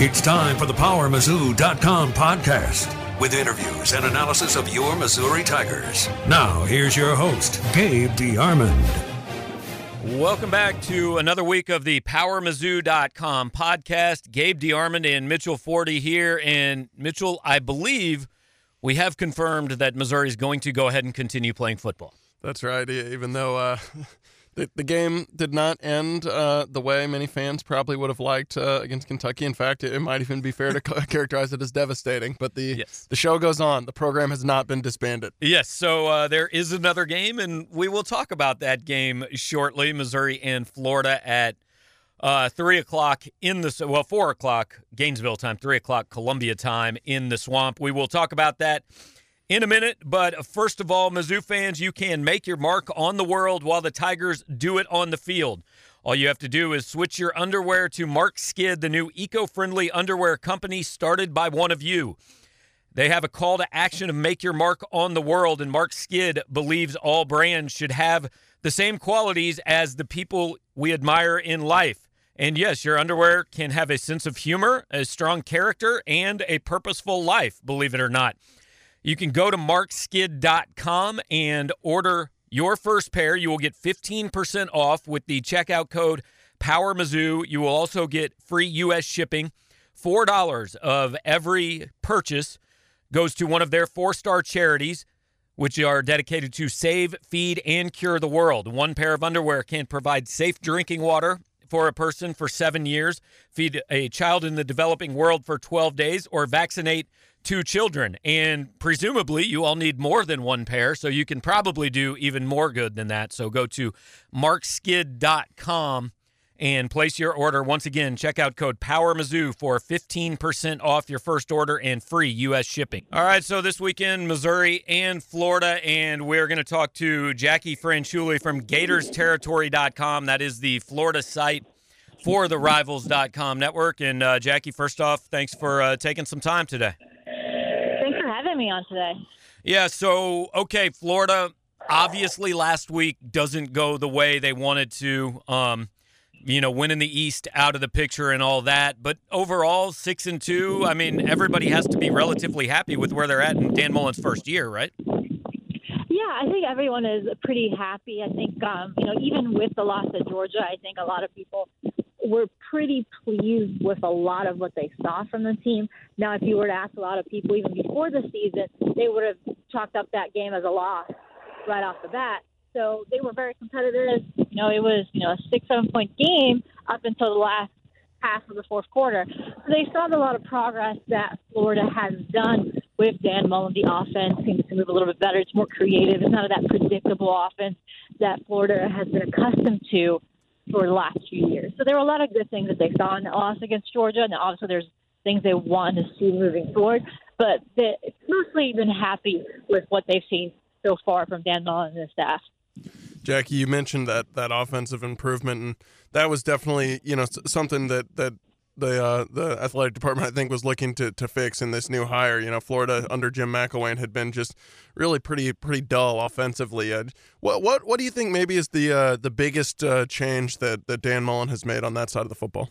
It's time for the PowerMizzou.com podcast with interviews and analysis of your Missouri Tigers. Now, here's your host, Gabe DeArmond. Welcome back to another week of the PowerMizzou.com podcast. Gabe DeArmond and Mitchell Forde here. And Mitchell, I believe we have confirmed that Missouri is going to go ahead and continue playing football. That's right. Even though uh, the, the game did not end uh, the way many fans probably would have liked uh, against Kentucky. In fact, it, it, might even be fair to characterize it as devastating. But the yes. the show goes on. The program has not been disbanded. Yes. So uh, there is another game, and we will talk about that game shortly. Missouri and Florida at uh, three o'clock in the well, four o'clock Gainesville time, three o'clock Columbia time in the swamp. We will talk about that in a minute. But first of all, Mizzou fans, you can make your mark on the world while the Tigers do it on the field. All you have to do is switch your underwear to Mark Skid, the new eco friendly underwear company started by one of you. They have a call to action to make your mark on the world, and Mark Skid believes all brands should have the same qualities as the people we admire in life. And yes, your underwear can have a sense of humor, a strong character, and a purposeful life, believe it or not. You can go to markskid.com and order your first pair. You will get 15% off with the checkout code PowerMizzou. You will also get free U.S. shipping. $4 of every purchase goes to one of their four star charities, which are dedicated to save, feed, and cure the world. One pair of underwear can provide safe drinking water for a person for seven years, feed a child in the developing world for 12 days, or vaccinate two children. And presumably, you all need more than one pair, so you can probably do even more good than that. So go to markskid.com and place your order. Once again, check out code PowerMizzou for 15% off your first order and free U.S. shipping. All right, so this weekend, Missouri and Florida, and we're going to talk to Jackie Franciulli from GatorsTerritory.com. That is the Florida site for the Rivals.com network. And uh, Jackie, first off, thanks for uh, taking some time today having me on today. Yeah, so, okay, Florida obviously last week doesn't go the way they wanted to. Um, you know, winning the East out of the picture and all that. But overall, six and two. I mean, everybody has to be relatively happy with where they're at in Dan Mullen's first year, right? Yeah, I think everyone is pretty happy. I think, um, you know, even with the loss of Georgia, I think a lot of people were pretty pleased with a lot of what they saw from the team. Now, if you were to ask a lot of people even before the season, they would have chalked up that game as a loss right off the bat. So they were very competitive. You know, it was you know a six seven point game up until the last half of the fourth quarter. So they saw a lot of progress that Florida has done with Dan Mullen. The offense seems to move a little bit better. It's more creative. It's not that predictable offense that Florida has been accustomed to for the last few. So there were a lot of good things that they saw in the loss against Georgia, and obviously there's things they want to see moving forward. But they, it's mostly been happy with what they've seen so far from Dan Mullen and his staff. Jackie, you mentioned that that offensive improvement, and that was definitely you know something that that the uh, the athletic department I think was looking to, to fix in this new hire. You know, Florida under Jim McElwain had been just really pretty pretty dull offensively. Uh, what what what do you think maybe is the uh, the biggest uh, change that, that Dan Mullen has made on that side of the football?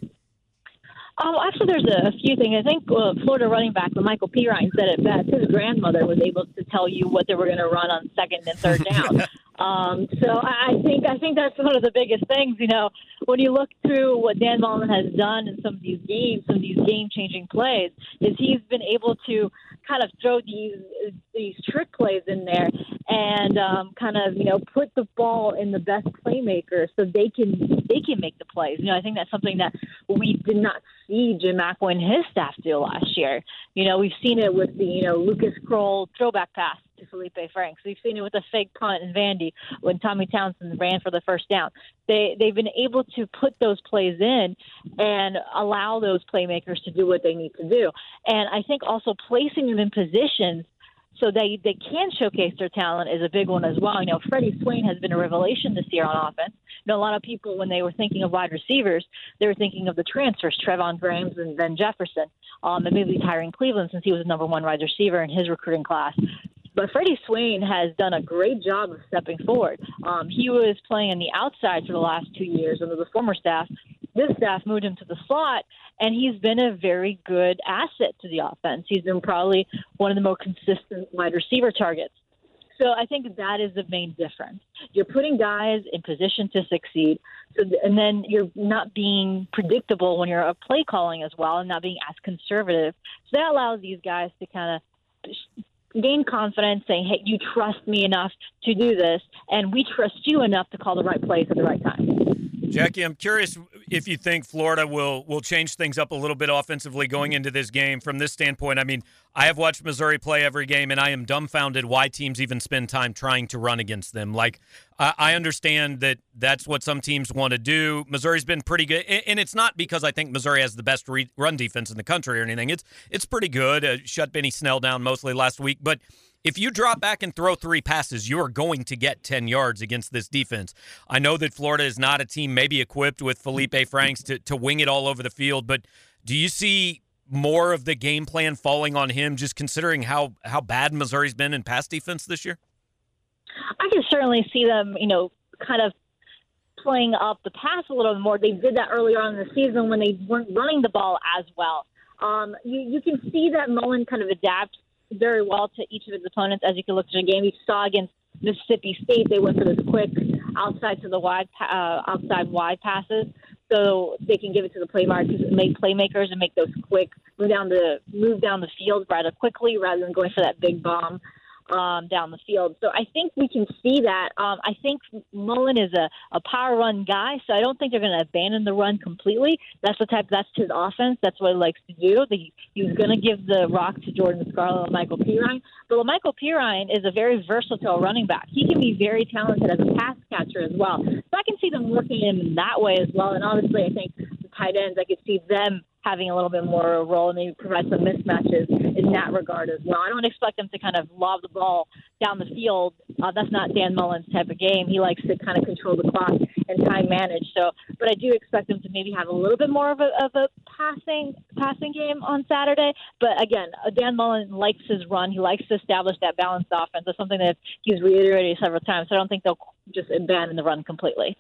Oh, actually, there's a few things. I think uh, Florida running back Lamical Perine said it best. His grandmother was able to tell you what they were going to run on second and third down. um, so I think I think that's one of the biggest things. You know, when you look through what Dan Mullen has done in some of these games, some of these game-changing plays, is he's been able to kind of throw these these trick plays in there and um, kind of you know put the ball in the best playmakers so they can they can make the plays. You know, I think that's something that we did not see Jim McElwain and his staff do last year. You know, we've seen it with the you know Lucas Krull throwback pass Feleipe Franks. We've seen it with the fake punt in Vandy when Tommy Townsend ran for the first down. They they've been able to put those plays in and allow those playmakers to do what they need to do. And I think also placing them in positions so they they can showcase their talent is a big one as well. You know, Freddie Swain has been a revelation this year on offense. You know, a lot of people when they were thinking of wide receivers, they were thinking of the transfers, Trevon Grimes and Van Jefferson, um, and maybe Tyrie Cleveland since he was the number one wide receiver in his recruiting class. But Freddie Swain has done a great job of stepping forward. Um, he was playing on the outside for the last two years under the former staff, this staff moved him to the slot, and he's been a very good asset to the offense. He's been probably one of the more consistent wide receiver targets. So I think that is the main difference. You're putting guys in position to succeed, so and then you're not being predictable when you're a play calling as well, and not being as conservative. So that allows these guys to kind of gain confidence, saying, "Hey, you trust me enough to do this, and we trust you enough to call the right plays at the right time." Jackie, I'm curious if you think Florida will will change things up a little bit offensively going into this game from this standpoint. I mean, I have watched Missouri play every game, and I am dumbfounded why teams even spend time trying to run against them. Like, I understand that that's what some teams want to do. Missouri's been pretty good, and it's not because I think Missouri has the best run defense in the country or anything. It's it's pretty good. Uh, shut Benny Snell down mostly last week, but if you drop back and throw three passes, you are going to get 10 yards against this defense. I know that Florida is not a team maybe equipped with Feleipe Franks to, to wing it all over the field, but do you see more of the game plan falling on him just considering how, how bad Missouri's been in pass defense this year? I can certainly see them, you know, kind of playing up the pass a little more. They did that earlier on in the season when they weren't running the ball as well. Um, you, you can see that Mullen kind of adapts very well to each of his opponents. As you can look at the game, you saw against Mississippi State, they went for those quick outside to the wide, uh, outside wide passes, so they can give it to the playmakers, make playmakers, and make those quick move down the move down the field rather quickly, rather than going for that big bomb um, down the field. So I think we can see that. Um, I think Mullen is a, a power run guy, so I don't think they're going to abandon the run completely. That's the type. That's his offense. That's what he likes to do. The, going to give the rock to Jordan Scarlett and Lamical Perine, but Lamical Perine is a very versatile running back. He can be very talented as a pass catcher as well. So I can see them working him that way as well. And obviously, I think the tight ends, I could see them having a little bit more of a role and maybe provide some mismatches in that regard as well. I don't expect them to kind of lob the ball down the field. Uh, that's not Dan Mullen's type of game. He likes to kind of control the clock and time manage. So, but I do expect them to maybe have a little bit more of a, of a passing passing game on Saturday. But again, uh, Dan Mullen likes his run. He likes to establish that balanced offense. That's something that he's reiterated several times. So I don't think they'll just abandon the run completely.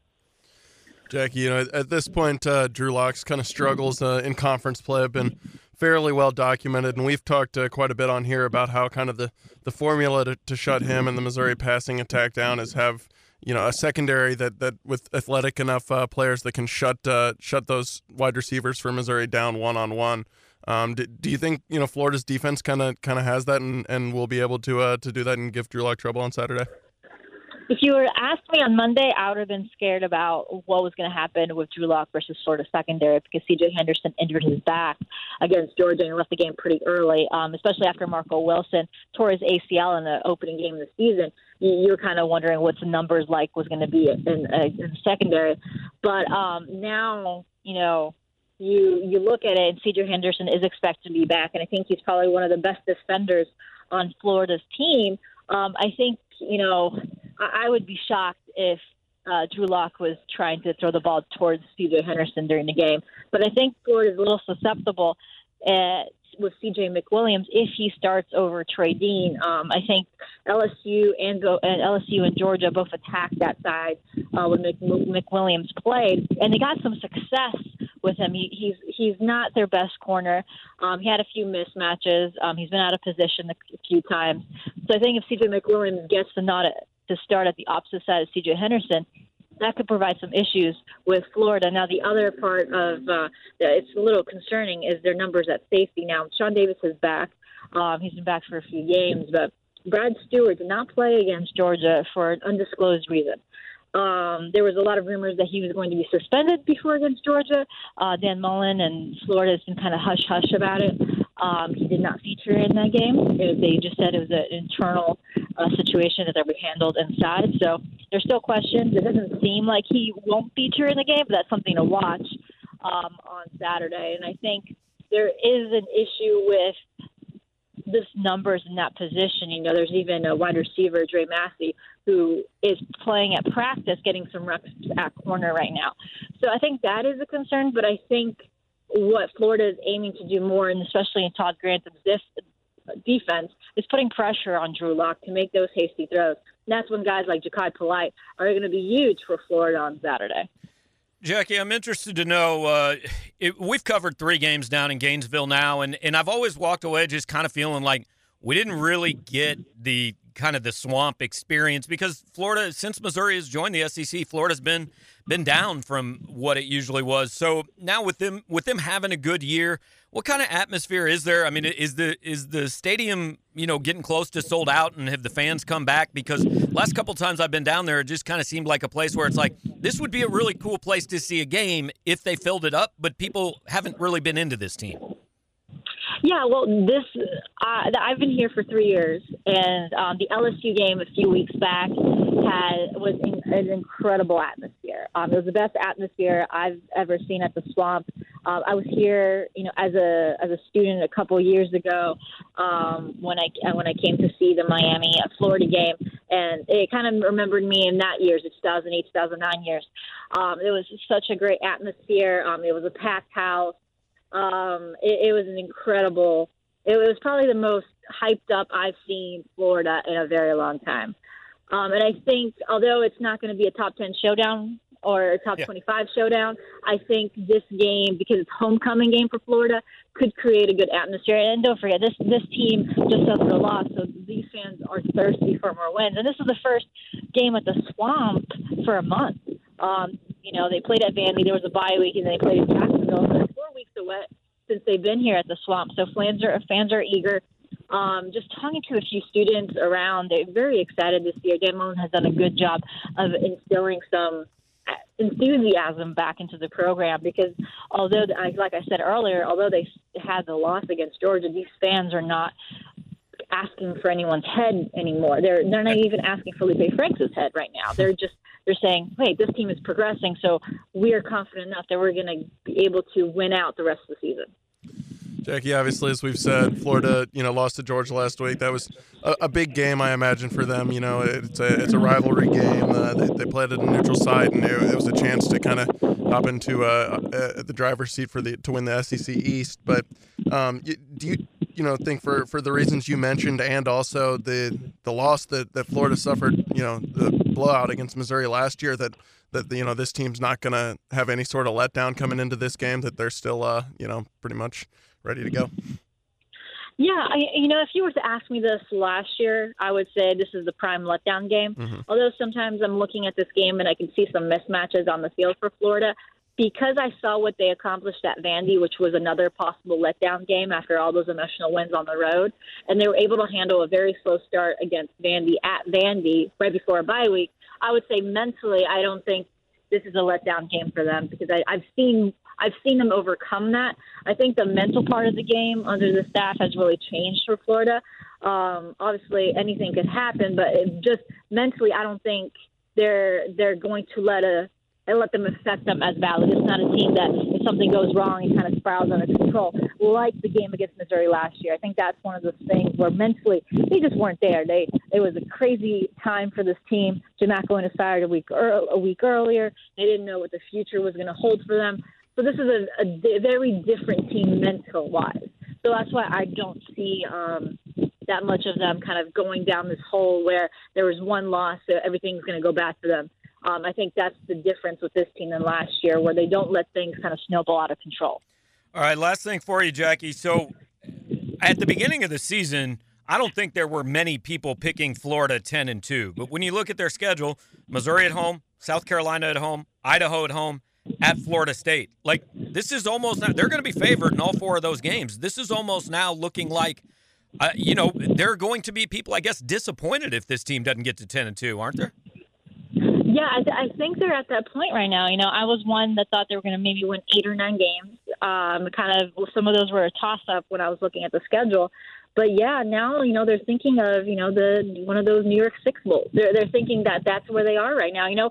Jackie, you know, at this point, uh, Drew Lock's kind of struggles uh, in conference play have been fairly well documented, and we've talked uh, quite a bit on here about how kind of the, the formula to, to shut him and the Missouri passing attack down is have you know a secondary that, that with athletic enough uh, players that can shut uh, shut those wide receivers for Missouri down one on one. Do, do you think you know Florida's defense kind of kind of has that and, and will be able to uh, to do that and give Drew Lock trouble on Saturday? If you were asked me on Monday, I would have been scared about what was going to happen with Drew Lock versus sort of secondary because C.J. Henderson injured his back against Georgia and left the game pretty early, um, especially after Marco Wilson tore his ACL in the opening game of the season. You, are kind of wondering what the numbers like was going to be in, in, in secondary, but um, now you know you you look at it, and C.J. Henderson is expected to be back, and I think he's probably one of the best defenders on Florida's team. Um, I think you know I would be shocked if uh, Drew Lock was trying to throw the ball towards C.J. Henderson during the game. But I think Ford is a little susceptible uh, with C.J. McWilliams if he starts over Trey Dean. Um, I think LSU and, and LSU and Georgia both attacked that side uh, when Mc, McWilliams played, and they got some success with him. He, he's he's not their best corner. Um, he had a few mismatches. Um, he's been out of position a, a few times. So I think if C.J. McWilliams gets the nod to start at the opposite side of CJ Henderson, that could provide some issues with Florida. Now, the other part of uh, it's a little concerning is their numbers at safety. Now, Shawn Davis is back. Um, he's been back for a few games, but Brad Stewart did not play against Georgia for an undisclosed reason. Um, there was a lot of rumors that he was going to be suspended before against Georgia. Uh, Dan Mullen and Florida has been kind of hush hush about it. Um, he did not feature in that game. It, they just said it was an internal uh, situation that they handled inside. So there's still questions. It doesn't seem like he won't feature in the game, but that's something to watch um, on Saturday. And I think there is an issue with this numbers in that position. You know, there's even a wide receiver, Dre Massey, who is playing at practice, getting some reps at corner right now. So I think that is a concern. But I think what Florida is aiming to do more, and especially in Todd Grantham's defense, is putting pressure on Drew Lock to make those hasty throws. And that's when guys like Jachai Polite are going to be huge for Florida on Saturday. Jackie, I'm interested to know. Uh, it, we've covered three games down in Gainesville now, and, and I've always walked away just kind of feeling like we didn't really get the kind of the swamp experience because Florida, since Missouri has joined the SEC, Florida's been been down from what it usually was. So now with them with them having a good year, what kind of atmosphere is there? I mean, is the is the stadium you know getting close to sold out, and have the fans come back? Because last couple times I've been down there, it just kind of seemed like a place where it's like this would be a really cool place to see a game if they filled it up, but people haven't really been into this team. Yeah, well, this uh, I've been here for three years, and um, the LSU game a few weeks back had was in, an incredible atmosphere. Um, it was the best atmosphere I've ever seen at the Swamp. Um, I was here, you know, as a as a student a couple years ago um, when I when I came to see the Miami uh, Florida game, and it kind of remembered me in that years, the 2008 2009 years. Um, it was such a great atmosphere. Um, it was a packed house. Um, it, it was an incredible. It was probably the most hyped up I've seen Florida in a very long time. Um, and I think, although it's not going to be a top 10 showdown or a top yeah. 25 showdown, I think this game, because it's homecoming game for Florida, could create a good atmosphere. And don't forget, this this team just suffered a loss, so these fans are thirsty for more wins. And this is the first game at the Swamp for a month. Um, you know, they played at Vandy. There was a bye week, and they played in Jacksonville. Away since they've been here at the Swamp. So fans are fans are eager. Um, just talking to a few students around, they're very excited this year. Dan Mullen has done a good job of instilling some enthusiasm back into the program because although, like I said earlier, although they had the loss against Georgia, these fans are not asking for anyone's head anymore. They're they're not even asking for Feleipe Franks' head right now. They're just they're saying, wait, this team is progressing, so we are confident enough that we're going to be able to win out the rest of the season. Jackie, obviously, as we've said, Florida, you know, lost to Georgia last week. That was a, a big game, I imagine, for them. You know, it's a it's a rivalry game. Uh, they, they played at a neutral site, and it, it was a chance to kind of hop into uh, uh, the driver's seat for the to win the SEC East. But um, do you you know think for, for the reasons you mentioned, and also the the loss that, that Florida suffered, you know, the blowout against Missouri last year, that that you know this team's not going to have any sort of letdown coming into this game. That they're still, uh, you know, pretty much ready to go? Yeah, I, you know, if you were to ask me this last year, I would say this is the prime letdown game. Mm-hmm. Although sometimes I'm looking at this game and I can see some mismatches on the field for Florida. Because I saw what they accomplished at Vandy, which was another possible letdown game after all those emotional wins on the road, and they were able to handle a very slow start against Vandy at Vandy right before a bye week. I would say mentally, I don't think this is a letdown game for them because I, I've seen I've seen them overcome that. I think the mental part of the game under the staff has really changed for Florida. Um, obviously, anything could happen, but just mentally, I don't think they're they're going to let a let them affect them as badly. It's not a team that if something goes wrong, it kind of spirals out of control, like the game against Missouri last year. I think that's one of those things where mentally they just weren't there. They it was a crazy time for this team. Jim McElwain fired a week er, a week earlier. They didn't know what the future was going to hold for them. So this is a, a very different team mental wise. So that's why I don't see um, that much of them kind of going down this hole where there was one loss, so everything's going to go back to them. Um, I think that's the difference with this team than last year, where they don't let things kind of snowball out of control. All right, last thing for you, Jackie. So at the beginning of the season, I don't think there were many people picking Florida 10 and 2. But when you look at their schedule, Missouri at home, South Carolina at home, Idaho at home, at Florida State. Like this is almost now, they're going to be favored in all four of those games. This is almost now looking like uh, you know, there are going to be people I guess disappointed if this team doesn't get to 10 and 2, aren't there? Yeah, I, I think they're at that point right now. You know, I was one that thought they were going to maybe win eight or nine games. Um, kind of, some of those were a toss up when I was looking at the schedule but yeah, now you know they're thinking of you know the one of those New Year's Six bowls. They're they're thinking that that's where they are right now. You know,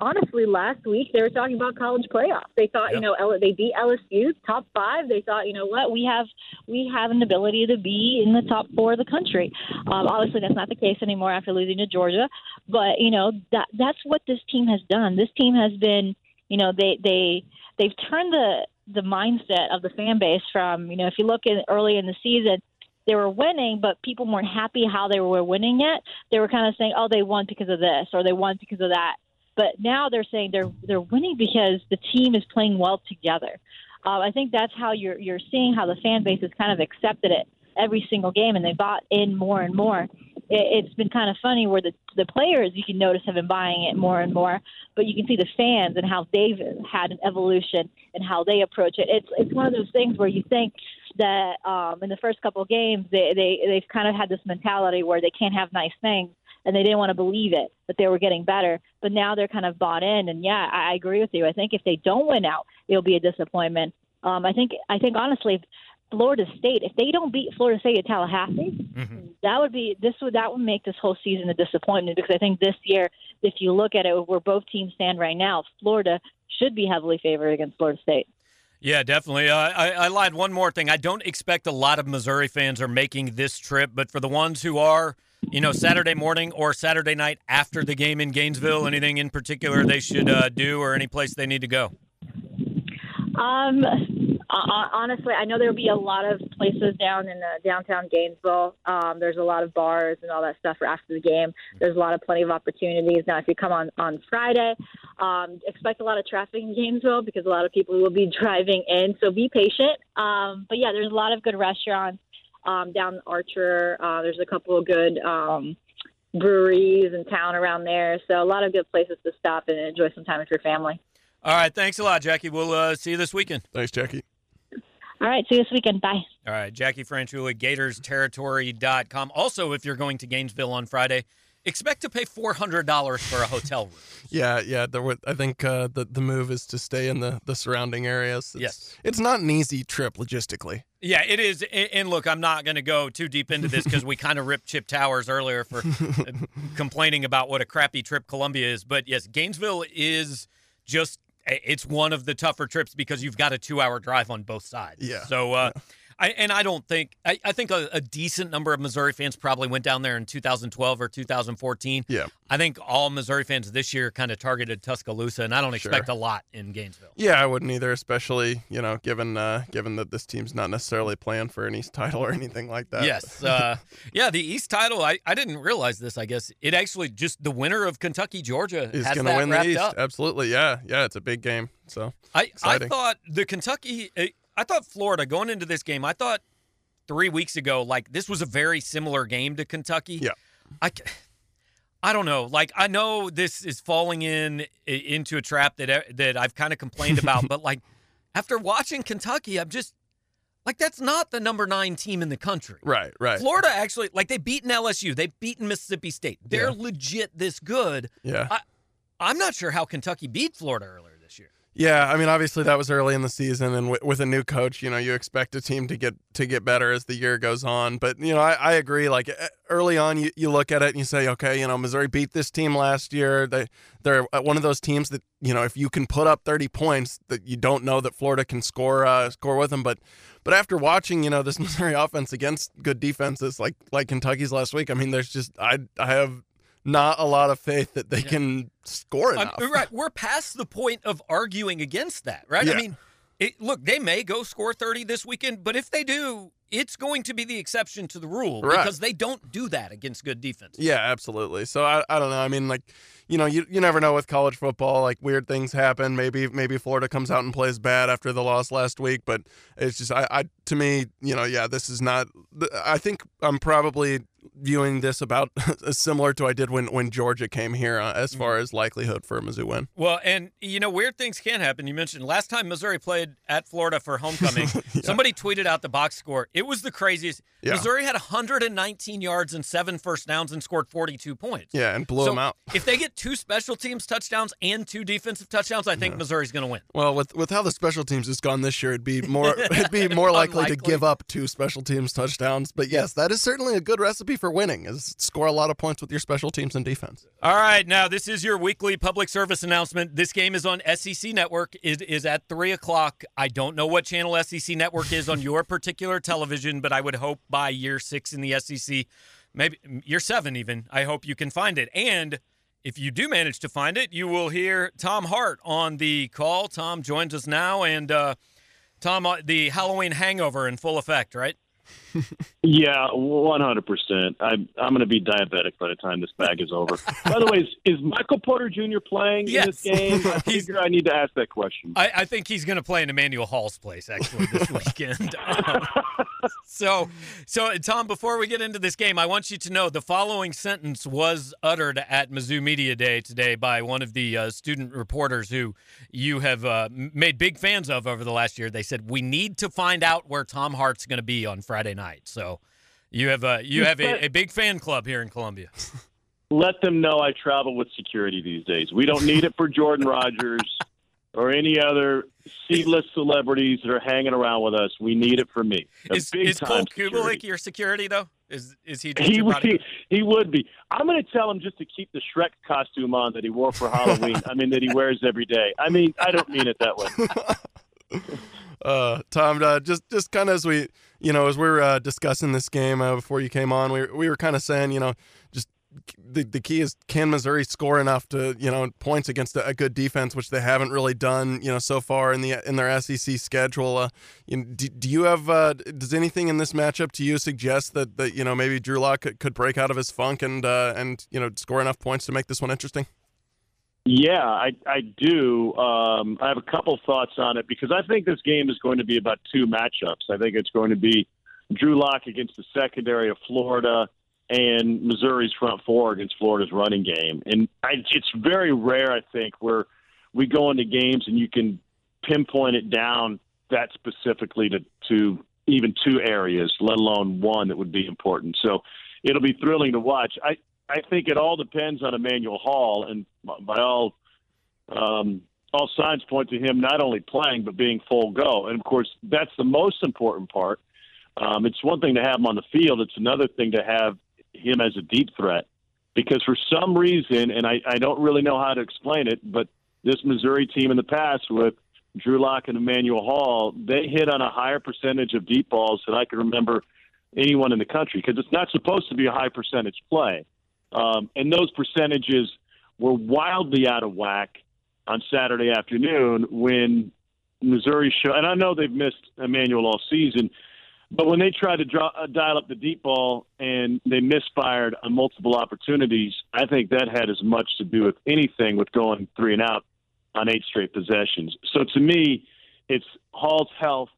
honestly, last week they were talking about college playoffs. They thought yep. you know they beat LSU top five. They thought you know what we have we have an ability to be in the top four of the country. Um, obviously, that's not the case anymore after losing to Georgia. But you know that that's what this team has done. This team has been you know they they they've turned the the mindset of the fan base from you know if you look in early in the season they were winning, but people weren't happy how they were winning it. They were kind of saying, "Oh, they won because of this, or they won because of that." But now they're saying they're they're winning because the team is playing well together. Uh, I think that's how you're you're seeing how the fan base has kind of accepted it every single game, and they bought in more and more. It, it's been kind of funny where the the players you can notice have been buying it more and more, but you can see the fans and how they've had an evolution and how they approach it. It's it's one of those things where you think that um, in the first couple of games they they they've kind of had this mentality where they can't have nice things and they didn't want to believe it that they were getting better. But now they're kind of bought in, and yeah, I, I agree with you. I think if they don't win out, it'll be a disappointment. Um, I think I think honestly, Florida State, if they don't beat Florida State at Tallahassee, Mhm. that would be this would that would make this whole season a disappointment because I think this year, if you look at it, where both teams stand right now, Florida should be heavily favored against Florida State. Yeah, definitely. Uh, I, I lied. One more thing. I don't expect a lot of Missouri fans are making this trip, but for the ones who are, you know, Saturday morning or Saturday night after the game in Gainesville, anything in particular they should uh, do or any place they need to go? Um, uh, honestly, I know there'll be a lot of places down in uh, downtown Gainesville. Um, there's a lot of bars and all that stuff for after the game. There's a lot of plenty of opportunities. Now, if you come on on Friday, um, expect a lot of traffic in Gainesville because a lot of people will be driving in. So be patient. Um, but yeah, there's a lot of good restaurants um, down Archer. Uh, there's a couple of good. Um, breweries in town around there so a lot of good places to stop and enjoy some time with your family All right. Thanks a lot, Jackie. We'll uh, see you this weekend. Thanks, Jackie. all right see you this weekend bye All right, Jackie Franchuli, GatorsTerritory.com. Also, if you're going to Gainesville on Friday, expect to pay $400 for a hotel room. Yeah, yeah. There were, I think uh, the the move is to stay in the the surrounding areas. It's, Yes. it's not an easy trip logistically. Yeah, it is. And look, I'm not going to go too deep into this because we kind of ripped Chip Towers earlier for uh, complaining about what a crappy trip Columbia is. But yes, Gainesville is just. It's one of the tougher trips because you've got a two-hour drive on both sides. Yeah. So, uh, I and I don't think I, I think a, a decent number of Missouri fans probably went down there in 2012 or 2014. Yeah. I think all Missouri fans this year kind of targeted Tuscaloosa, and I don't Sure. expect a lot in Gainesville. Yeah, I wouldn't either, especially you know, given uh, given that this team's not necessarily playing for an East title or anything like that. Yes. Uh, yeah, the East title, I, I didn't realize this, I guess. It actually just the winner of Kentucky, Georgia is going to win the East. up. Absolutely, yeah, yeah. It's a big game. So I, I thought the Kentucky, eh, I thought Florida going into this game, I thought three weeks ago, like this was a very similar game to Kentucky. Yeah. I, I don't know. Like I know this is falling in into a trap that that I've kind of complained about, but like after watching Kentucky, I'm just like that's not the number nine team in the country. right, right. Florida actually, like they've beaten LSU, they've beaten Mississippi State. They're Yeah. legit this good. Yeah, I- I'm not sure how Kentucky beat Florida earlier. Yeah. I mean, obviously that was early in the season, and w- with a new coach, you know, you expect a team to get to get better as the year goes on. But you know, I, I agree. Like early on, you, you look at it and you say, okay, you know, Missouri beat this team last year. They they're uh, one of those teams that you know, if you can put up 30 points, that you don't know that Florida can score uh, score with them. But but after watching, you know, this Missouri offense against good defenses like like Kentucky's last week, I mean, there's just I I have not a lot of faith that they can score enough. right, we're past the point of arguing against that, right? I mean, it, look, they may go score 30 this weekend, but if they do, it's going to be the exception to the rule Right. because they don't do that against good defense. Yeah, absolutely. So I, I don't know. I mean, like, you know, you, you never know with college football. Like weird things happen. Maybe maybe Florida comes out and plays bad after the loss last week. But it's just I, I to me, you know, yeah, this is not. I think I'm probably viewing this about as similar to I did when when Georgia came here uh, as far as likelihood for a Mizzou win. Well, and you know, weird things can happen. You mentioned last time Missouri played at Florida for homecoming. Somebody tweeted out the box score. It was the craziest. Yeah. Missouri had 119 yards and seven first downs and scored 42 points. Yeah, and blew so them out. if they get two special teams touchdowns and two defensive touchdowns, I think Missouri's going to win. Well, with with how the special teams has gone this year, it'd be more it'd be more likely to give up two special teams touchdowns. But yes, that is certainly a good recipe for winning. Is score a lot of points with your special teams and defense. All right, now this is your weekly public service announcement. This game is on SEC Network. It is at three o'clock. I don't know what channel SEC Network is on your particular television, but I would hope by year six in the SEC, maybe year seven even, I hope you can find it. And if you do manage to find it, you will hear Tom Hart on the call. Tom joins us now, and uh, Tom, uh, the Halloween hangover in full effect, right? Yeah, one hundred percent. I'm I'm going to be diabetic by the time this bag is over. by the way, is, is, Michael Porter Jr. playing yes. in this game? I figure I need to ask that question. I, I think he's going to play in Emmanuel Hall's place actually this weekend. um, so, so Tom, before we get into this game, I want you to know the following sentence was uttered at Mizzou Media Day today by one of the uh, student reporters who you have uh, made big fans of over the last year. They said we need to find out where Tom Hart's going to be on Friday night. So you have a you have a, a big fan club here in Columbia. Let them know I travel with security these days. We don't need it for Jordan Rodgers or any other C-list celebrities that are hanging around with us. We need it for me. A is is Cole Cubelic your security though? Is is he? He would, he, he would be. I'm going to tell him just to keep the Shrek costume on that he wore for Halloween. I mean that he wears every day. I mean I don't mean it that way. uh, Tom, uh, just just kind of as we you know as we are uh, discussing this game uh, before you came on, we we were kind of saying you know just the, the key is can Missouri score enough to you know points against a, a, good defense, which they haven't really done you know so far in the in their SEC schedule. Uh, you do, do, you have uh, does anything in this matchup to you suggest that that you know maybe Drew Lock could, could break out of his funk and uh, and you know score enough points to make this one interesting? Yeah, I I do. Um, I have a couple thoughts on it because I think this game is going to be about two matchups. I think it's going to be Drew Lock against the secondary of Florida and Missouri's front four against Florida's running game. And I, it's very rare, I think, where we go into games and you can pinpoint it down that specifically to, to even two areas, let alone one that would be important. So it'll be thrilling to watch. I, I think it all depends on Emmanuel Hall, and by all um, all signs point to him not only playing but being full go. And of course, that's the most important part. Um, it's one thing to have him on the field; it's another thing to have him as a deep threat because for some reason, and I, I don't really know how to explain it, but this Missouri team in the past with Drew Lock and Emmanuel Hall, they hit on a higher percentage of deep balls than I can remember anyone in the country because it's not supposed to be a high percentage play. Um, and those percentages were wildly out of whack on Saturday afternoon when Missouri showed, and I know they've missed Emmanuel all season, but when they tried to draw, uh, dial up the deep ball and they misfired on multiple opportunities, I think that had as much to do with anything with going three and out on eight straight possessions. So to me, it's Hall's health,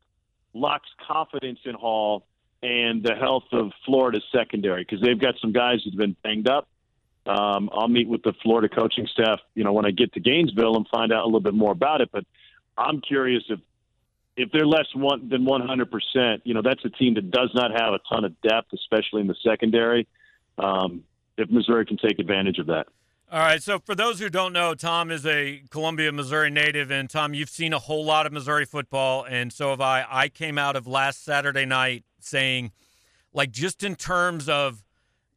Lock's confidence in Hall, and the health of Florida's secondary because they've got some guys who've been banged up. Um, I'll meet with the Florida coaching staff, you know, when I get to Gainesville and find out a little bit more about it. But I'm curious if if they're less one than 100 percent, you know, that's a team that does not have a ton of depth, especially in the secondary. Um, if Missouri can take advantage of that. All right. So, for those who don't know, Tom is a Columbia, Missouri native. And, Tom, you've seen a whole lot of Missouri football. And so have I. I came out of last Saturday night saying, like, just in terms of,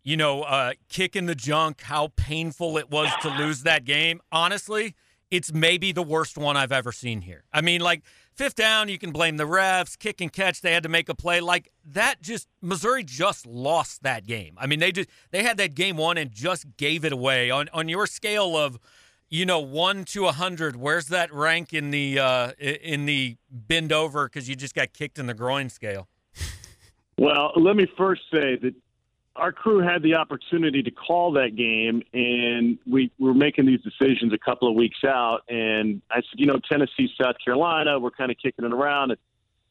you know, uh, kicking the junk, how painful it was to lose that game. Honestly, it's maybe the worst one I've ever seen here. I mean, like, Fifth down, you can blame the refs. Kick and catch, they had to make a play. Like that just Missouri just lost that game. I mean, they just they had that game won and just gave it away. On on your scale of, you know, one to a hundred, where's that rank in the uh, in the bend over because you just got kicked in the groin scale? Well, let me first say that our crew had the opportunity to call that game, and we were making these decisions a couple of weeks out. And I said, you know, Tennessee, South Carolina, we're kind of kicking it around.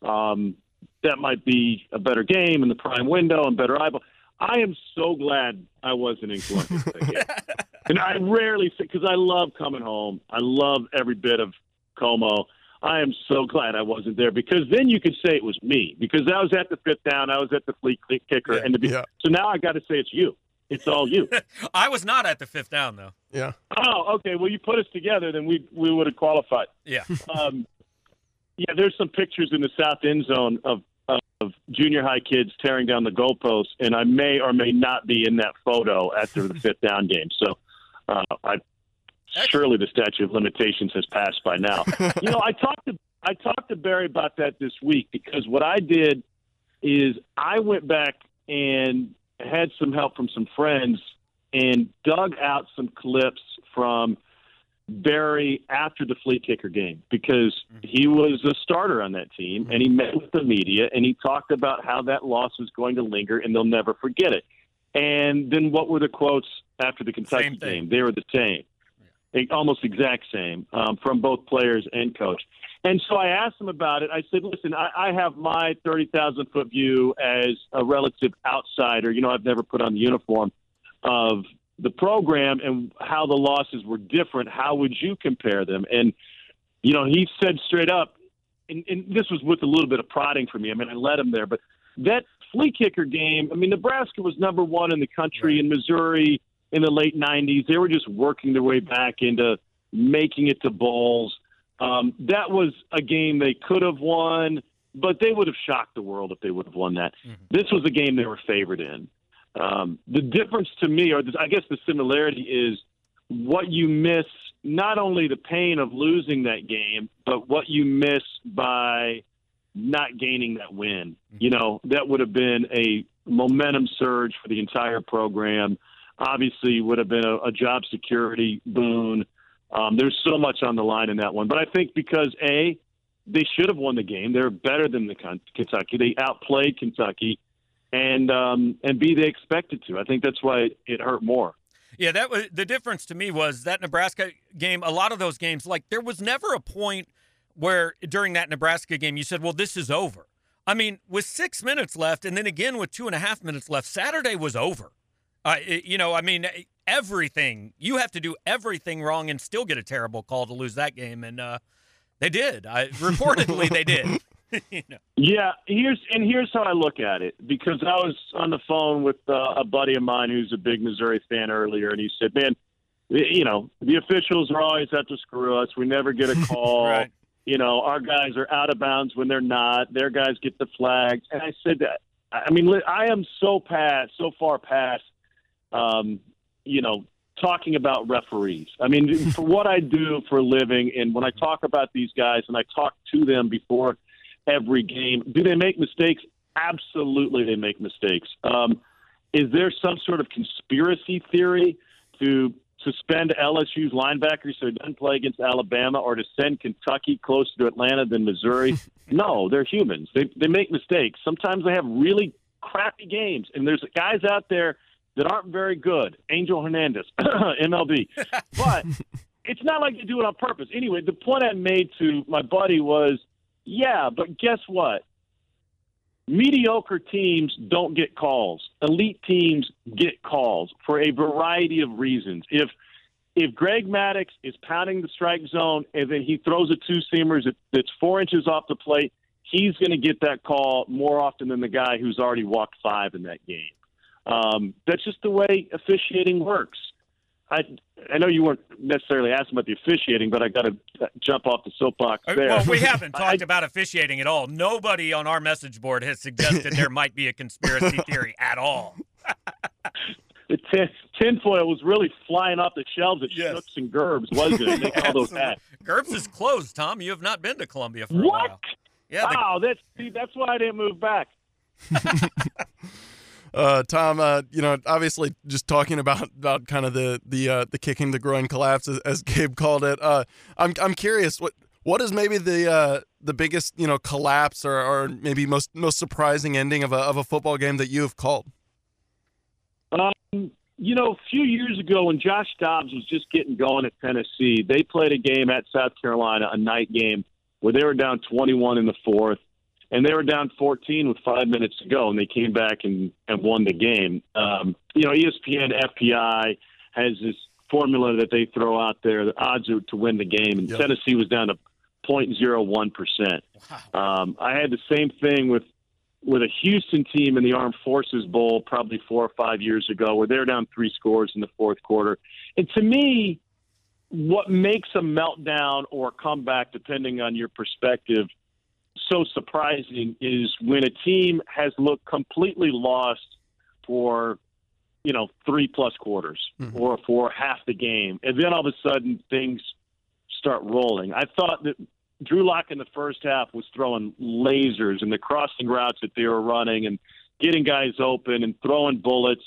Um, that might be a better game in the prime window and better eyeball. I am so glad I wasn't in Columbus and I rarely say because I love coming home. I love every bit of Como. I am so glad I wasn't there because then you could say it was me because I was at the fifth down, I was at the flea kicker, yeah, and to be yeah. so now I got to say it's you. It's all you. I was not at the fifth down though. Yeah. Oh, okay. Well, you put us together, then we we would have qualified. Yeah. Um, yeah. There's some pictures in the south end zone of of junior high kids tearing down the goalposts, and I may or may not be in that photo after the fifth down game. So uh, I surely the statute of limitations has passed by now. you know, I talked to I talked to Barry about that this week because what I did is I went back and had some help from some friends and dug out some clips from Barry after the flea kicker game because he was a starter on that team and he met with the media and he talked about how that loss was going to linger and they'll never forget it. And then what were the quotes after the Kentucky game? They were the same, almost exact same um, from both players and coach. And so I asked him about it. I said, listen, I, I have my 30,000 foot view as a relative outsider. You know, I've never put on the uniform of the program and how the losses were different. How would you compare them? And, you know, he said straight up, and, and this was with a little bit of prodding for me. I mean, I led him there, but that flea kicker game, I mean, Nebraska was number one in the country and Missouri in the late 90s. They were just working their way back into making it to bowls. Um, that was a game they could have won, but they would have shocked the world if they would have won that. This was a game they were favored in. Um, the difference to me, or I guess the similarity, is what you miss not only the pain of losing that game, but what you miss by not gaining that win. You know, that would have been a momentum surge for the entire program. Obviously, would have been a, a job security boon. Um, there's so much on the line in that one, but I think because a they should have won the game. They're better than the Kentucky. They outplayed Kentucky, and um, and b they expected to. I think that's why it hurt more. Yeah, that was the difference to me was that Nebraska game. A lot of those games, like there was never a point where during that Nebraska game you said, "Well, this is over." I mean, with six minutes left, and then again with two and a half minutes left, Saturday was over. Uh, you know, I mean, everything you have to do everything wrong and still get a terrible call to lose that game, and uh, they did. I, reportedly, they did. you know. Yeah, here's and here's how I look at it because I was on the phone with uh, a buddy of mine who's a big Missouri fan earlier, and he said, "Man, you know the officials are always out to screw us. We never get a call. Right. You know, our guys are out of bounds when they're not. Their guys get the flags." And I said that. I mean, I am so past, so far past, um, you know, talking about referees. I mean, for what I do for a living, and when I talk about these guys and I talk to them before every game, do they make mistakes? Absolutely, they make mistakes. Um, is there some sort of conspiracy theory to suspend LSU's linebackers so they don't play against Alabama, or to send Kentucky closer to Atlanta than Missouri? no, they're humans. They they make mistakes. Sometimes they have really crappy games, and there's guys out there that aren't very good. Angel Hernandez, MLB, but it's not like they do it on purpose. Anyway, the point I made to my buddy was, yeah, but guess what? Mediocre teams don't get calls. Elite teams get calls for a variety of reasons. If if Greg Maddux is pounding the strike zone and then he throws a two seamer that's four inches off the plate, he's going to get that call more often than the guy who's already walked five in that game. Um, that's just the way officiating works. I I know you weren't necessarily asking about the officiating, but I got to jump off the soapbox Uh, there. Well, we haven't I- talked about officiating at all. Nobody on our message board has suggested there might be a conspiracy theory at all. the tin, tinfoil was really flying off the shelves at Yes. Schnucks and Gerbes, wasn't it? Make all those hats. Gerbes is closed, Tom. You have not been to Columbia for a What? while. Yeah, the, Wow, that's see, that's why I didn't move back. Uh, Tom, uh, you know, obviously, just talking about about kind of the the uh, the kicking the groin collapse, as, as Gabe called it. Uh, I'm I'm curious what what is maybe the uh, the biggest you know collapse or, or maybe most most surprising ending of a of a football game that you have called. Um, you know, a few years ago when Josh Dobbs was just getting going at Tennessee, they played a game at South Carolina, a night game, where they were down 21 in the fourth, and they were down 14 with five minutes to go, and they came back and, and won the game. Um, you know, ESPN, FPI has this formula that they throw out there, the odds are to win the game, and Yep. Tennessee was down to 0.01%. Um, I had the same thing with with a Houston team in the Armed Forces Bowl probably four or five years ago, where they're down three scores in the fourth quarter. And to me, what makes a meltdown or a comeback, depending on your perspective, so surprising is when a team has looked completely lost for you know three plus quarters Mhm. or for half the game, and then all of a sudden things start rolling. I thought that Drew Lock in the first half was throwing lasers and the crossing routes that they were running and getting guys open and throwing bullets.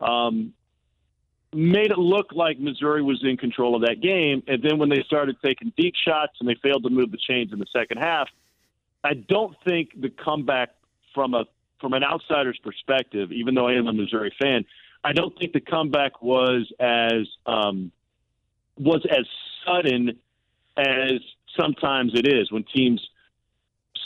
Um, made it look like Missouri was in control of that game. And then when they started taking deep shots and they failed to move the chains in the second half, I don't think the comeback from a from an outsider's perspective, even though I am a Missouri fan, I don't think the comeback was as um, was as sudden as sometimes it is when teams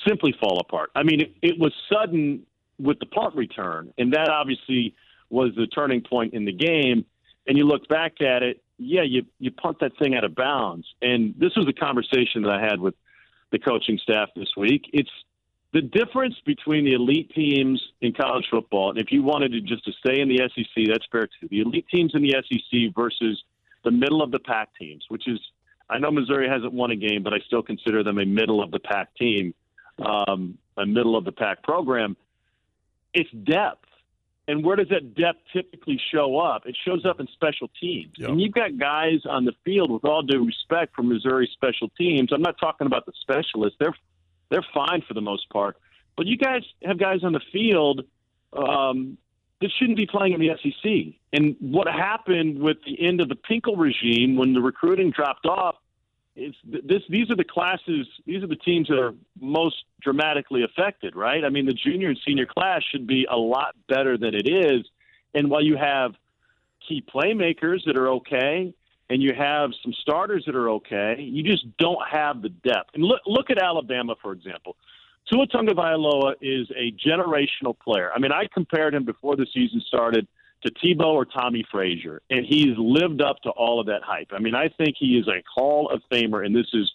simply fall apart. I mean, it, it was sudden with the punt return, and that obviously was the turning point in the game. And you look back at it, yeah, you you punt that thing out of bounds. And this was a conversation that I had with the coaching staff this week. It's the difference between the elite teams in college football, and if you wanted to just to stay in the SEC, that's fair too. The elite teams in the SEC versus the middle of the pack teams, which is I know Missouri hasn't won a game, but I still consider them a middle of the pack team, um, a middle of the pack program. It's depth. And where does that depth typically show up? It shows up in special teams. Yep. And you've got guys on the field, with all due respect for Missouri special teams. I'm not talking about the specialists; they're they're fine for the most part. But you guys have guys on the field um, that shouldn't be playing in the SEC. And what happened with the end of the Pinkel regime when the recruiting dropped off is this these are the classes these are the teams that are most dramatically affected right? I mean the junior and senior class should be a lot better than it is. And while you have key playmakers that are okay and you have some starters that are okay you just don't have the depth. And look look at alabama for example. Tua Tagovailoa is a generational player. I mean, I compared him before the season started to Tebow or Tommie Frazier, and he's lived up to all of that hype. I mean, I think he is a Hall of Famer, and this is,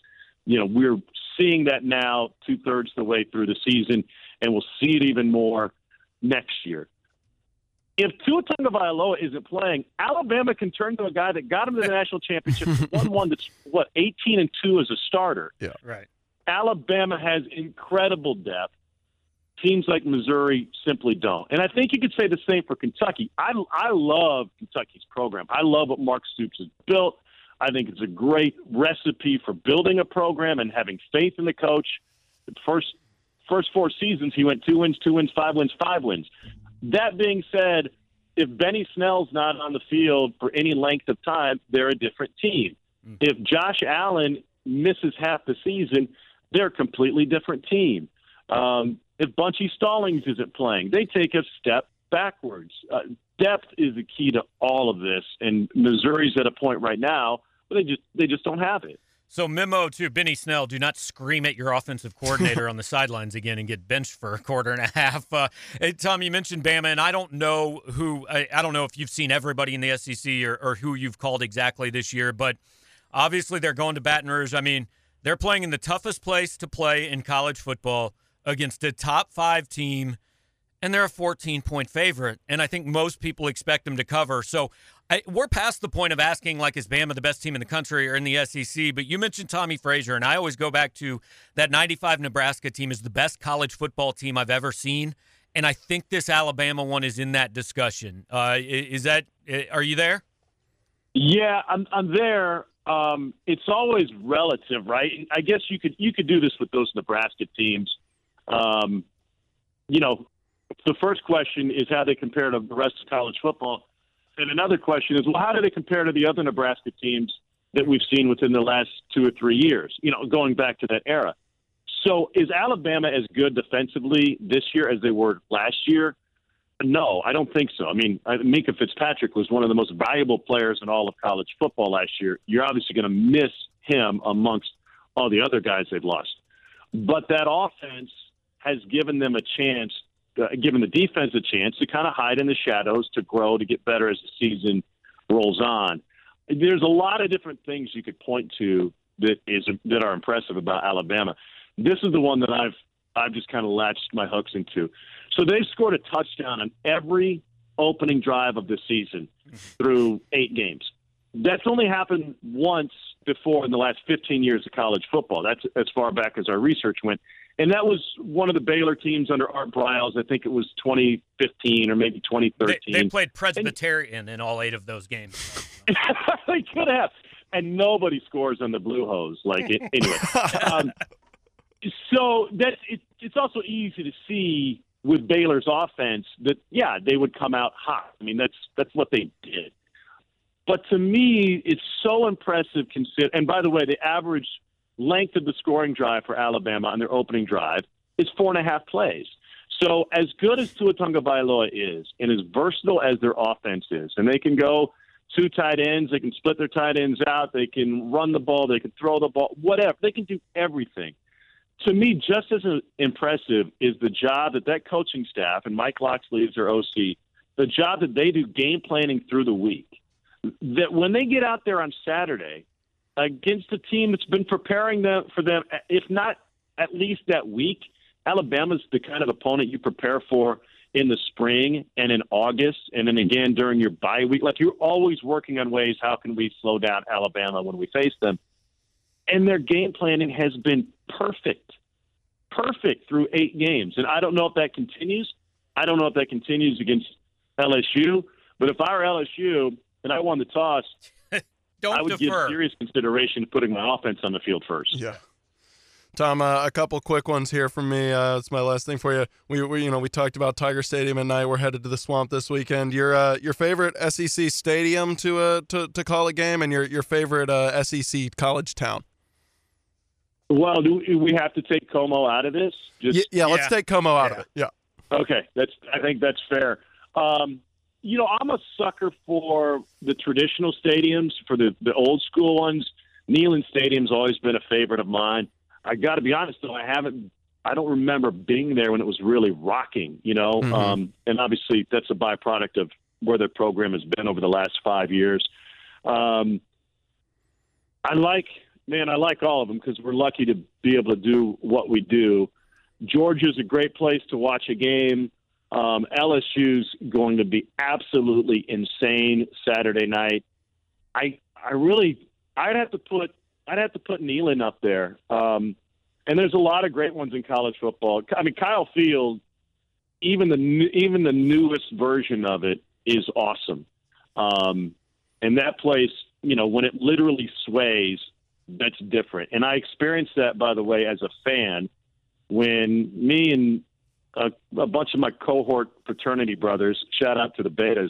you know, we're seeing that now two thirds the way through the season, and we'll see it even more next year. If Tua Tagovailoa isn't playing, Alabama can turn to a guy that got him to the national championship, won one that's what eighteen and two as a starter. Yeah, right. Alabama has incredible depth teams like Missouri simply don't. And I think you could say the same for Kentucky. I, I love Kentucky's program. I love what Mark Stoops has built. I think it's a great recipe for building a program and having faith in the coach. The first first four seasons, he went two wins, two wins, five wins, five wins. That being said, if Benny Snell's not on the field for any length of time, they're a different team. Mm-hmm. If Josh Allen misses half the season, they're a completely different team. Um, if Bunchy Stallings isn't playing, they take a step backwards. Uh, depth is the key to all of this, and Missouri's at a point right now where they just they just don't have it. So, memo to Benny Snell: Do not scream at your offensive coordinator on the sidelines again and get benched for a quarter and a half. Uh, hey, Tom, you mentioned Bama, and I don't know who. I, I don't know if you've seen everybody in the SEC or, or who you've called exactly this year, but obviously they're going to Baton Rouge. I mean, they're playing in the toughest place to play in college football against a top five team, and they're a 14 point favorite. And I think most people expect them to cover. So I, we're past the point of asking, like, is Bama the best team in the country or in the SEC? But you mentioned Tommie Frazier, and I always go back to that 95 Nebraska team is the best college football team I've ever seen. And I think this Alabama one is in that discussion. Uh, is that, are you there? Yeah, I'm, I'm there. Um, it's always relative, right? I guess you could you could do this with those Nebraska teams. Um, you know, the first question is how they compare to the rest of college football. And another question is, well, how do they compare to the other Nebraska teams that we've seen within the last two or three years, you know, going back to that era? So is Alabama as good defensively this year as they were last year? No, I don't think so. I mean, Minkah Fitzpatrick was one of the most valuable players in all of college football last year. You're obviously going to miss him amongst all the other guys they've lost. But that offense – has given them a chance, uh, given the defense a chance to kind of hide in the shadows, to grow, to get better as the season rolls on. There's a lot of different things you could point to that is that are impressive about Alabama. This is the one that I've I've just kind of latched my hooks into. So they've scored a touchdown on every opening drive of the season through eight games. That's only happened once before in the last 15 years of college football. That's as far back as our research went and that was one of the Baylor teams under Art Briles. I think it was 2015 or maybe 2013. They, they played Presbyterian and, in all eight of those games. they could have, and nobody scores on the Blue Hose. Like anyway, um, so that it, it's also easy to see with Baylor's offense that yeah they would come out hot. I mean that's that's what they did. But to me, it's so impressive. Consider, and by the way, the average length of the scoring drive for Alabama on their opening drive is four and a half plays. So as good as Tua Tagovailoa is, and as versatile as their offense is, and they can go two tight ends, they can split their tight ends out, they can run the ball, they can throw the ball, whatever. They can do everything. To me, just as impressive is the job that that coaching staff and Mike Locksley is their OC, the job that they do game planning through the week. That when they get out there on Saturday against a team that's been preparing them for them, if not at least that week – Alabama's the kind of opponent you prepare for in the spring and in August, and then again during your bye week. Like you're always working on ways how can we slow down Alabama when we face them. And their game planning has been perfect, perfect through eight games. And I don't know if that continues. I don't know if that continues against LSU. But if I were LSU and I won the toss, I would defer. give serious consideration to putting my offense on the field first. Yeah. Tom, uh, a couple quick ones here from me. Uh, it's my last thing for you. We, we, you know, we talked about Tiger Stadium at night. We're headed to the Swamp this weekend. Your, uh, your favorite SEC stadium to, uh, to, to call a game, and your, your favorite uh, SEC college town. Well, do we have to take Como out of this? Just, yeah, yeah, let's yeah. take Como out Yeah. of it. Yeah. Okay, that's. I think that's fair. Um, you know, I'm a sucker for the traditional stadiums, for the the old school ones. Neyland Stadium's always been a favorite of mine. I got to be honest though, I haven't. I don't remember being there when it was really rocking. You know, Mhm. um, and obviously that's a byproduct of where the program has been over the last five years. Um, I like, man, I like all of them because we're lucky to be able to do what we do. Georgia's a great place to watch a game. Um, LSU's going to be absolutely insane Saturday night. I I really I'd have to put I'd have to put Neyland up there. Um, and there's a lot of great ones in college football. I mean, Kyle Field, even the even the newest version of it is awesome. Um, and that place, you know, when it literally sways, that's different. And I experienced that, by the way, as a fan when me and a, a bunch of my cohort fraternity brothers, shout out to the Betas,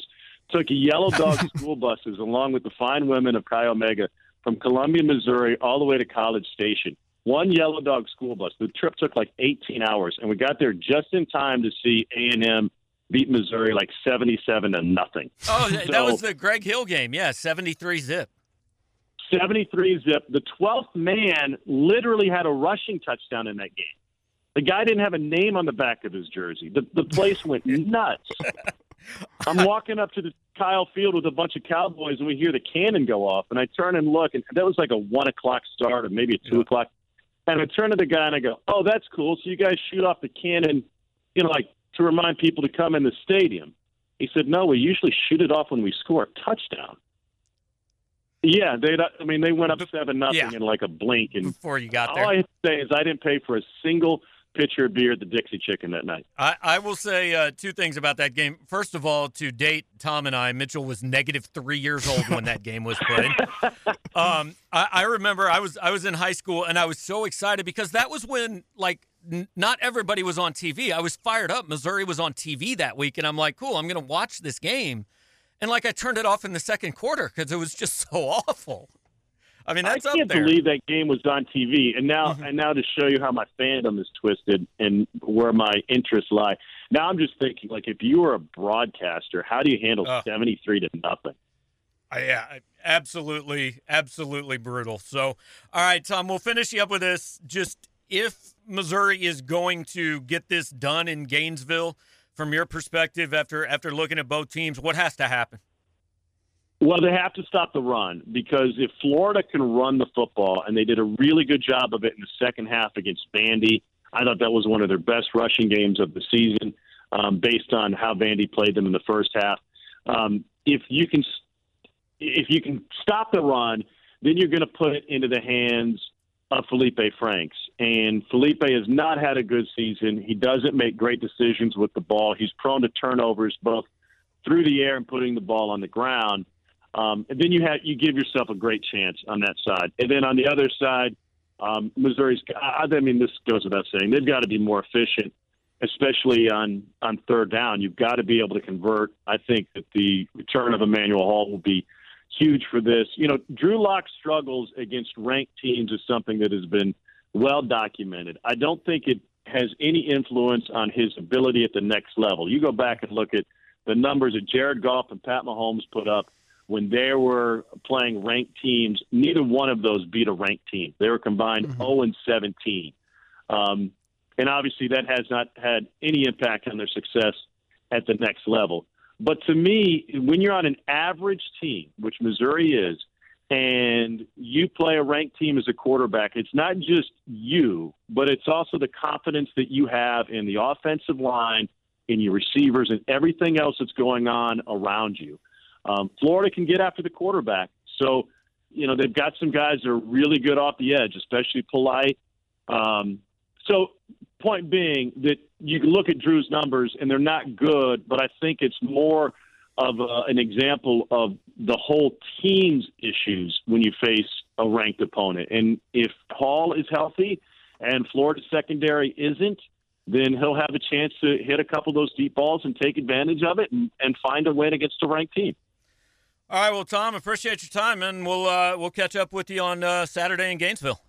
took Yellow Dog school buses along with the fine women of Chi Omega from Columbia, Missouri, all the way to College Station. One Yellow Dog school bus. The trip took like 18 hours, and we got there just in time to see A and M beat Missouri like 77 to nothing. Oh, that So- was the Greg Hill game. Yeah, 73 zip. 73 zip. The 12th man literally had a rushing touchdown in that game. The guy didn't have a name on the back of his jersey. The, the place went nuts. I'm walking up to the Kyle Field with a bunch of Cowboys, and we hear the cannon go off. And I turn and look, and that was like a one o'clock start, or maybe a two Yeah. o'clock. And I turn to the guy and I go, "Oh, that's cool. So you guys shoot off the cannon, you know, like to remind people to come in the stadium." He said, "No, we usually shoot it off when we score a touchdown." Yeah, they. I mean, they went up seven nothing Yeah. in like a blink, and Before you got there, all. I say is I didn't pay for a single pitcher of beer at the Dixie Chicken that night. I, I will say uh, two things about that game. First of all, to date, Tom and I, Mitchell was negative three years old when that game was played. um, I, I remember I was I was in high school and I was so excited because that was when like n- not everybody was on TV. I was fired up. Missouri was on TV that week, and I'm like, cool, I'm going to watch this game. And like I turned it off in the second quarter because it was just so awful. I mean, that's I can't believe that game was on TV. And now, and now to show you how my fandom is twisted and where my interests lie. Now I'm just thinking, like, if you were a broadcaster, how do you handle seventy three to nothing? Uh, yeah, absolutely, absolutely brutal. So, all right, Tom, we'll finish you up with this. Just if Missouri is going to get this done in Gainesville, from your perspective, after after looking at both teams, what has to happen? Well, they have to stop the run because if Florida can run the football, and they did a really good job of it in the second half against Vandy, I thought that was one of their best rushing games of the season, um, based on how Vandy played them in the first half. Um, if you can, if you can stop the run, then you're going to put it into the hands of Feleipe Franks. And Feleipe has not had a good season. He doesn't make great decisions with the ball. He's prone to turnovers both through the air and putting the ball on the ground. Um, and then you have you give yourself a great chance on that side. And then on the other side, um, Missouri's. I I mean, this goes without saying. They've got to be more efficient, especially on on third down. You've got to be able to convert. I think that the return of Emmanuel Hall will be huge for this. You know, Drew Lock's struggles against ranked teams is something that has been well documented. I don't think it has any influence on his ability at the next level. You go back and look at the numbers that Jared Goff and Pat Mahomes put up when they were playing ranked teams. Neither one of those beat a ranked team. They were combined mm-hmm. 0 and 17. Um, and obviously, that has not had any impact on their success at the next level. But to me, when you're on an average team, which Missouri is, and you play a ranked team as a quarterback, it's not just you, but it's also the confidence that you have in the offensive line, in your receivers, and everything else that's going on around you. Um, Florida can get after the quarterback. So, you know, they've got some guys that are really good off the edge, especially Polite. Um, so, point being that you can look at Drew's numbers and they're not good, but I think it's more – of uh, an example of the whole team's issues when you face a ranked opponent. And if Hall is healthy and Florida's secondary isn't, then he'll have a chance to hit a couple of those deep balls and take advantage of it and, and find a win against a ranked team. All right, well, Tom, appreciate your time, and we'll uh, we'll catch up with you on uh, Saturday in Gainesville.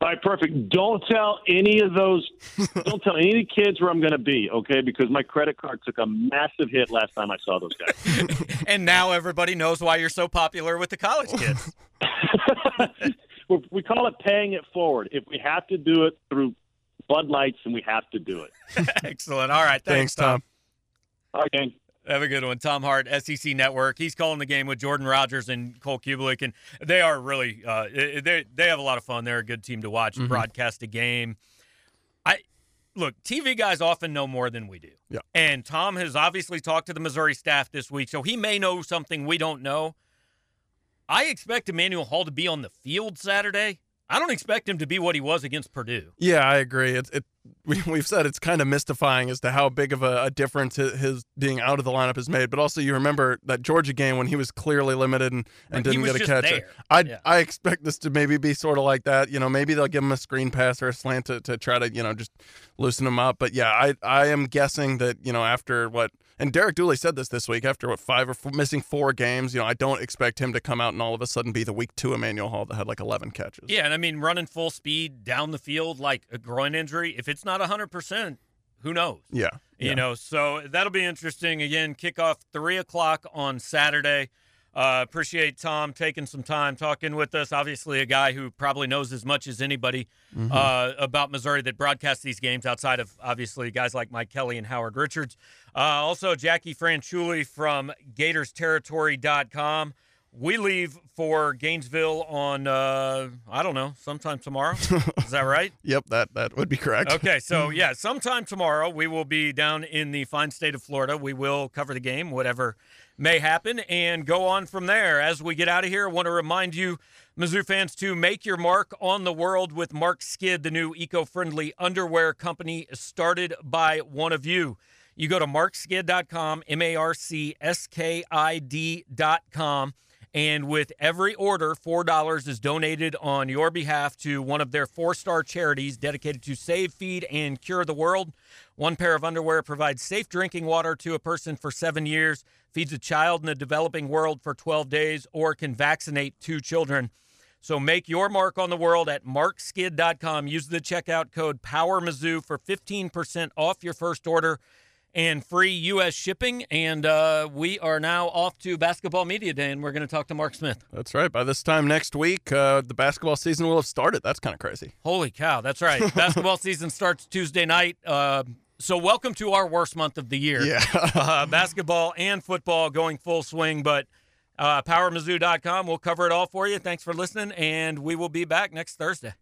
All right, perfect. Don't tell any of those. don't tell any of the kids where I'm going to be, okay? Because my credit card took a massive hit last time I saw those guys. and now everybody knows why you're so popular with the college kids. we call it paying it forward. If we have to do it through Bud Lights, and we have to do it. Excellent. All right, thanks, thanks Tom. All right, gang. Have a good one. Tom Hart, SEC Network. He's calling the game with Jordan Rodgers and Cole Cubelic, and they are really uh, they they have a lot of fun. They're a good team to watch. Mm-hmm. Broadcast a game. I look, TV guys often know more than we do. Yeah. And Tom has obviously talked to the Missouri staff this week, so he may know something we don't know. I expect Emmanuel Hall to be on the field Saturday. I don't expect him to be what he was against Purdue. Yeah, I agree. It's it we, we've said it's kind of mystifying as to how big of a, a, difference his being out of the lineup has made. But also, you remember that Georgia game when he was clearly limited and, and didn't get a catch. I yeah. I expect this to maybe be sort of like that. You know, maybe they'll give him a screen pass or a slant to, to try to you know just loosen him up. But yeah, I I am guessing that you know after what and Derek Dooley said this this week after what five or four, missing four games. You know, I don't expect him to come out and all of a sudden be the week two Emmanuel Hall that had like 11 catches. Yeah, and I mean running full speed down the field like a groin injury. If it's not 100, percent who knows? Yeah, you yeah. know. So that'll be interesting. Again, kickoff three o'clock on Saturday. Uh, appreciate Tom taking some time talking with us. Obviously, a guy who probably knows as much as anybody mm-hmm. uh, about Missouri that broadcasts these games outside of obviously guys like Mike Kelly and Howard Richards. Uh, also, Jackie Franchuli from GatorsTerritory.com. We leave for Gainesville on uh, I don't know sometime tomorrow. Is that right? yep, that that would be correct. Okay, so yeah, sometime tomorrow we will be down in the fine state of Florida. We will cover the game, whatever may happen, and go on from there. As we get out of here, I want to remind you, Mizzou fans, to make your mark on the world with MarcSkid, the new eco-friendly underwear company started by one of you. You go to marcskid.com, M A R C S K I D.com and with every order, $4 is donated on your behalf to one of their four star charities dedicated to save, feed, and cure the world. One pair of underwear provides safe drinking water to a person for seven years, feeds a child in the developing world for 12 days, or can vaccinate two children. So make your mark on the world at marcskid.com. Use the checkout code PowerMizzou for 15% off your first order and free U.S. shipping. And uh, we are now off to Basketball Media Day, and we're going to talk to Mark Smith. That's right. By this time next week, uh, the basketball season will have started. That's kind of crazy. Holy cow. That's right. basketball season starts Tuesday night. Uh, so, welcome to our worst month of the year. Yeah. Uh, basketball and football going full swing, but. Uh, PowerMizzou.com. We'll cover it all for you. Thanks for listening, and we will be back next Thursday.